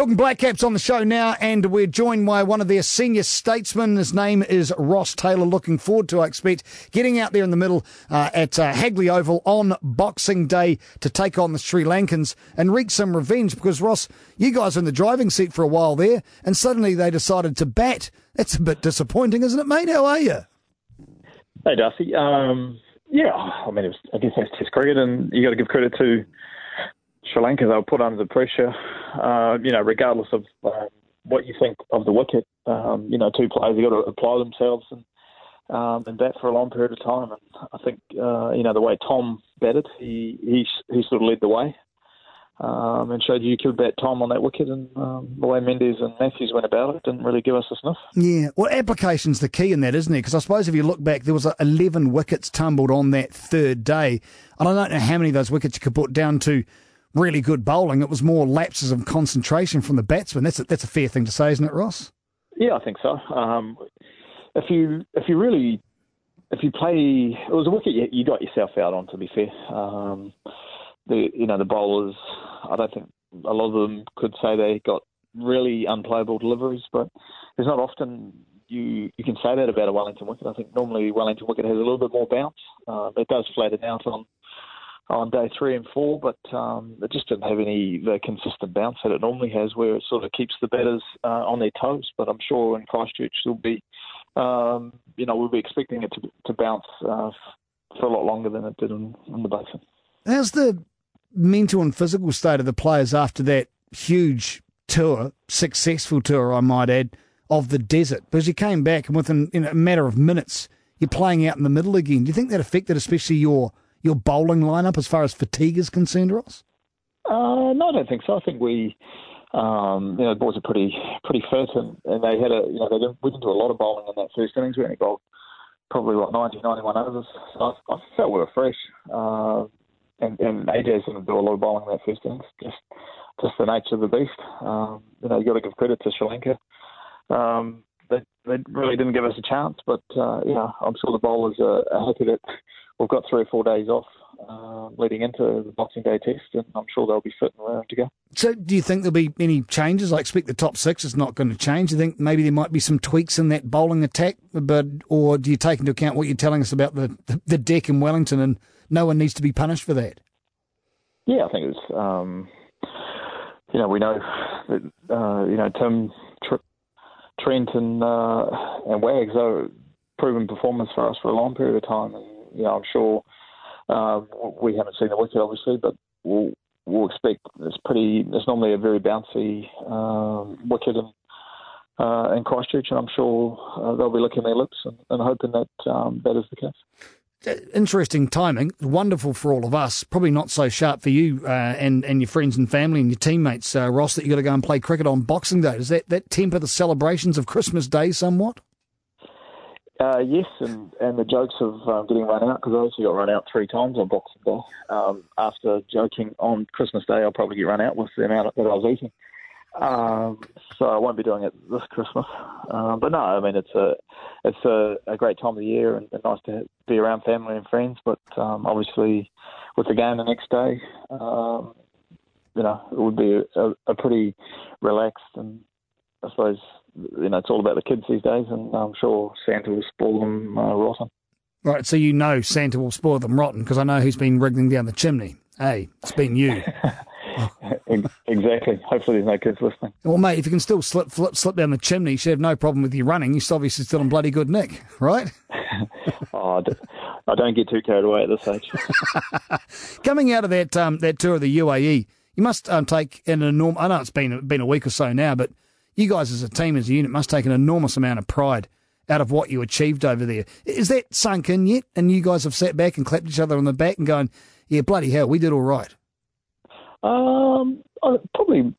Talking Black Caps on the show now, and we're joined by one of their senior statesmen. His name is Ross Taylor. Looking forward to, I expect, getting out there in the middle uh, at uh, Hagley Oval on Boxing Day to take on the Sri Lankans and wreak some revenge. Because, Ross, you guys were in the driving seat for a while there, and suddenly they decided to bat. That's a bit disappointing, isn't it, mate? How are you? Hey, Darcy. Um, yeah, I mean, it was, I guess that's Test cricket, and you got to give credit to Sri Lanka. They were put under the pressure, uh, you know, regardless of uh, what you think of the wicket. Um, you know, two players have got to apply themselves and um, and bat for a long period of time. And I think, uh, you know, the way Tom batted, he he he sort of led the way um, and showed you could bat Tom on that wicket. And um, the way Mendis and Mathews went about it didn't really give us a sniff. Yeah, well, application's the key in that, isn't it? Because I suppose if you look back, there was 11 wickets tumbled on that third day. And I don't know how many of those wickets you could put down to really good bowling. It was more lapses of concentration from the batsmen. That's a, that's a fair thing to say, isn't it, Ross? Yeah, I think so. Um, if you if you really if you play, it was a wicket you, you got yourself out on. To be fair, um, the you know the bowlers. I don't think a lot of them could say they got really unplayable deliveries, but there's not often you you can say that about a Wellington wicket. I think normally Wellington wicket has a little bit more bounce. Uh, it does flatten out on on day three and four, but um, it just didn't have any the consistent bounce that it normally has, where it sort of keeps the batters uh, on their toes. But I'm sure in Christchurch there'll be, um, you know, we'll be expecting it to to bounce uh, for a lot longer than it did in, in the basin. How's the mental and physical state of the players after that huge tour, successful tour, I might add, of the desert? Because you came back and within a matter of minutes, you're playing out in the middle again. Do you think that affected especially your your bowling lineup as far as fatigue is concerned, Ross? Uh, no, I don't think so. I think we, um, you know, the boys are pretty pretty fit, and, and they had a, you know, they didn't, we didn't do a lot of bowling in that first innings. We only bowled probably what 90, 91 overs. So I, I felt we were fresh. Uh, and, and AJ's to do a lot of bowling in that first innings. Just just the nature of the beast. Um, you know, you got to give credit to Sri Lanka. Um, they they really didn't give us a chance, but uh, you know, I'm sure the bowlers are happy that we've got three or four days off uh, leading into the Boxing Day test, and I'm sure they'll be fit and raring to go. So, do you think there'll be any changes? I expect the top six is not going to change. Do you think maybe there might be some tweaks in that bowling attack, but or do you take into account what you're telling us about the the, deck in Wellington and no one needs to be punished for that. Yeah, I think it's um, you know we know that uh, you know Tim Trent and uh, and Wags are proven performance for us for a long period of time, and you know I'm sure uh, we haven't seen the wicket obviously, but we'll we'll expect it's pretty. It's normally a very bouncy um, wicket and. Uh, in Christchurch, and I'm sure uh, they'll be licking their lips and, and hoping that um, that is the case interesting timing. Wonderful for all of us. Probably not so sharp for you uh, and and your friends and family and your teammates, uh, Ross. That you got to go and play cricket on Boxing Day. Does that that temper the celebrations of Christmas Day somewhat? Uh, yes, and, and the jokes of um, getting run out because I also got run out three times on Boxing Day. Um, after joking on Christmas Day, I'll probably get run out with the amount that I was eating. Um, so I won't be doing it this Christmas. Um, but no, I mean it's a it's a, a great time of the year and, and nice to be around family and friends. But um, obviously, with the game the next day, um, you know, it would be a, a pretty relaxed and I suppose you know it's all about the kids these days, and I'm sure Santa will spoil them uh, rotten. Right, so you know Santa will spoil them rotten because I know who's been wriggling down the chimney. Hey, it's been you. exactly. Hopefully, there's no kids listening. Well, mate, if you can still slip, flip, slip down the chimney, you should have no problem with you running. You're obviously still in bloody good nick, right? oh, I don't get too carried away at this age. Coming out of that um, that tour of the UAE, you must um, take an enormous. I know it's been been a week or so now, but you guys as a team, as a unit, must take an enormous amount of pride out of what you achieved over there. Is that sunk in yet? And you guys have sat back and clapped each other on the back and going, "Yeah, bloody hell, we did all right." Um, probably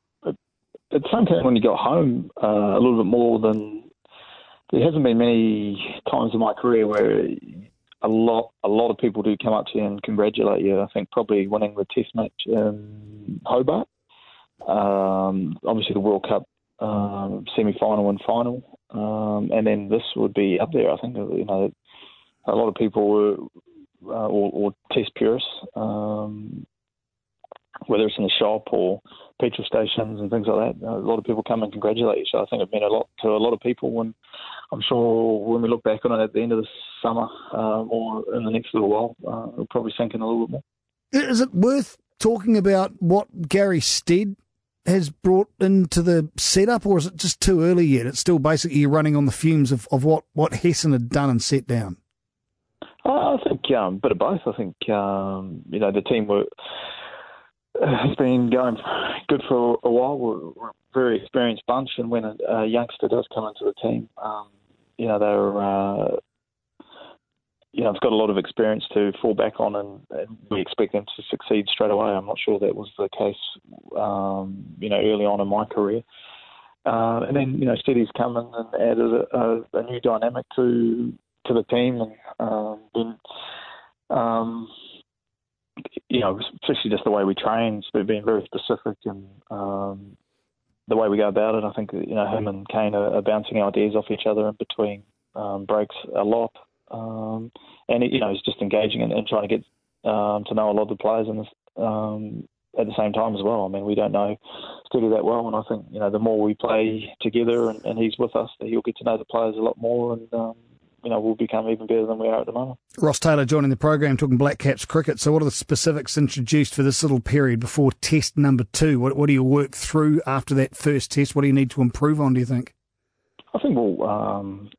at some point when you got home uh, a little bit more than there hasn't been many times in my career where a lot a lot of people do come up to you and congratulate you. I think probably winning the Test match in Hobart, um, obviously the World Cup um, semi final and final, um, and then this would be up there. I think you know a lot of people were uh, or, or Test purists um, whether it's in the shop or petrol stations and things like that. A lot of people come and congratulate you. So I think it meant a lot to a lot of people. And I'm sure when we look back on it at the end of the summer um, or in the next little while, uh, it'll probably sink in a little bit more. Is it worth talking about what Gary Stead has brought into the setup, or is it just too early yet? It's still basically running on the fumes of, of what, what Hesson had done and set down. I think um, a bit of both. I think um, you know the team were has been going good for a while. We're, we're a very experienced bunch, and when a, a youngster does come into the team, um, you know they're uh, you know, it's got a lot of experience to fall back on, and, and, we expect them to succeed straight away. I'm not sure that was the case, um, you know, early on in my career. Uh, and then, you know, Steady's come in and added a, a, a, new dynamic to to the team, and um, been, um, you know, especially just the way we train, we've been very specific and um, the way we go about it. I think you know him and Kane are, are bouncing ideas off each other in between um, breaks a lot. Um, and you know he's just engaging and, and trying to get um, to know a lot of the players and um, at the same time as well. I mean, we don't know Steady that well, and I think you know the more we play together and, and he's with us, he'll get to know the players a lot more, and um, you know we'll become even better than we are at the moment. Ross Taylor joining the program talking Black Caps cricket. So, what are the specifics introduced for this little period before Test number two? What, what do you work through after that first Test? What do you need to improve on? Do you think? I think we'll um,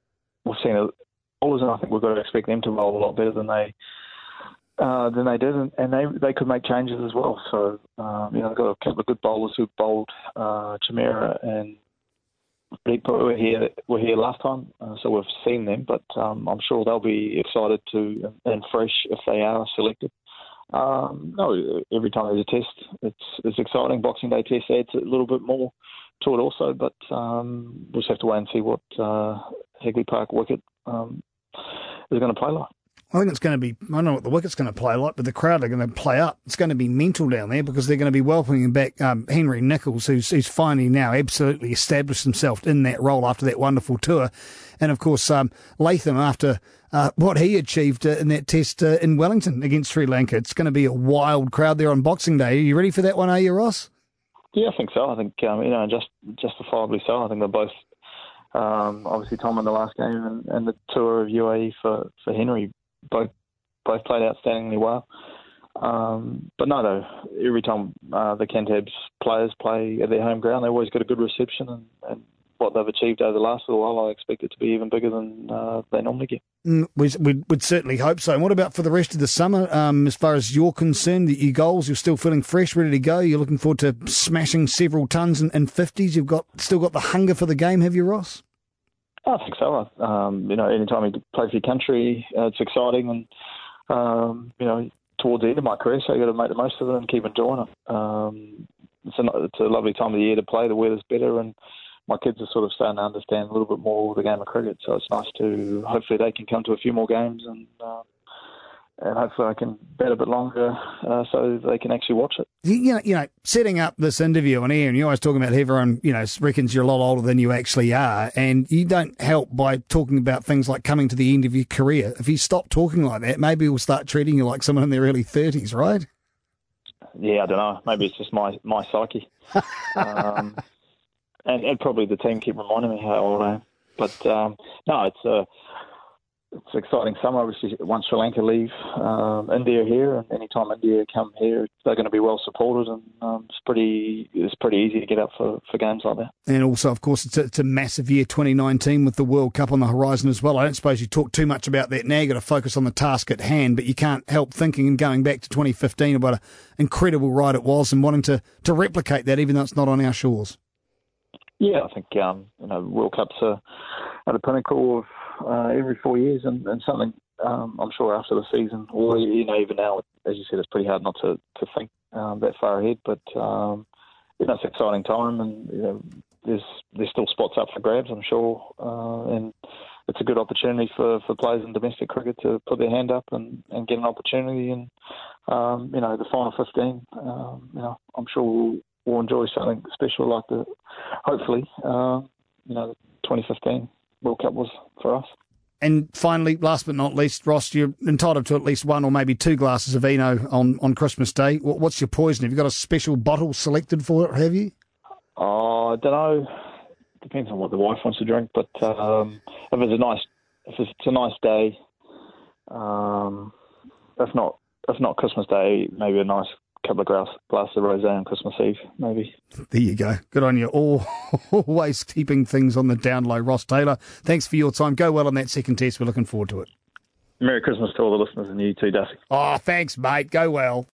we've seen a, bowlers, and I think we've got to expect them to roll a lot better than they uh, than they did, and, and, they they could make changes as well. So um, you know, they've got a couple of good bowlers who bowled uh, Chameera and Bigpo were here were here last time, uh, so we've seen them. But um, I'm sure they'll be excited to and fresh if they are selected. Um, no, every time there's a test, it's it's exciting. Boxing Day test adds a little bit more to it also, but um, we'll just have to wait and see what uh, Hagley Park wicket um, is going to play like. I think it's going to be, I don't know what the wicket's going to play like, but the crowd are going to play up. It's going to be mental down there because they're going to be welcoming back um, Henry Nicholls, who's, who's finally now absolutely established himself in that role after that wonderful tour. And of course, um, Latham after uh, what he achieved uh, in that test uh, in Wellington against Sri Lanka. It's going to be a wild crowd there on Boxing Day. Are you ready for that one, are you, Ross? Yeah, I think so. I think, um, you know, just justifiably so. I think they're both um, obviously, Tom in the last game and, and the tour of UAE for, for Henry both both played outstandingly well. Um, but no, though, every time uh, the Cantabs players play at their home ground, they always get a good reception, and, and what they've achieved over the last little while, I expect it to be even bigger than uh, they normally get. Mm, we would we'd certainly hope so. And what about for the rest of the summer? Um, as far as you're concerned, your goals, you're still feeling fresh, ready to go. You're looking forward to smashing several tons and, and 50s. You've got still got the hunger for the game, have you, Ross? I think so. Um, you know, anytime you play for your country, uh, it's exciting, and um, you know, towards the end of my career, so you got to make the most of it and keep enjoying it. Um, it's a, it's a lovely time of the year to play. The weather's better, and my kids are sort of starting to understand a little bit more of the game of cricket. So it's nice to hopefully they can come to a few more games and um, and hopefully I can bet a bit longer uh, so they can actually watch it. You know, you know, setting up this interview and you're always talking about everyone, you know, reckons you're a lot older than you actually are, and you don't help by talking about things like coming to the end of your career. If you stop talking like that, maybe we'll start treating you like someone in their early 30s, right? Yeah, I don't know. Maybe it's just my my psyche, um, and, and probably the team keep reminding me how old I am. But um, no, it's a. It's an exciting summer. Obviously, once Sri Lanka leave um, India here, and anytime India come here, they're going to be well supported, and um, it's pretty it's pretty easy to get up for, for games like that. And also, of course, it's a, it's a massive year 2019 with the World Cup on the horizon as well. I don't suppose you talk too much about that now. You've got to focus on the task at hand, but you can't help thinking and going back to 2015 about an incredible ride it was, and wanting to to replicate that, even though it's not on our shores. Yeah, I think um, you know World Cups are at the pinnacle of uh, every four years, and, and something um, I'm sure after the season, or you know even now, as you said, it's pretty hard not to to think um, that far ahead. But um, you know, it's an exciting time, and you know, there's there's still spots up for grabs, I'm sure, uh, and it's a good opportunity for, for players in domestic cricket to put their hand up and, and get an opportunity. And um, you know, the final 15, um, you know, I'm sure we'll, we'll enjoy something special like the, hopefully, uh, you know, 2015 World Cup was for us. and finally, last but not least, Ross, you're entitled to at least one or maybe two glasses of Eno on, on Christmas Day. What's your poison? Have you got a special bottle selected for it, have you? Oh, I don't know. Depends on what the wife wants to drink, but um, if it's a nice, if it's a nice day, um, if not, if not Christmas Day, maybe a nice couple of glass, glasses of rosé on Christmas Eve, maybe. There you go. Good on you. All, Always keeping things on the down low. Ross Taylor, thanks for your time. Go well on that second test. We're looking forward to it. Merry Christmas to all the listeners and you too, Duffy. Oh, thanks, mate. Go well.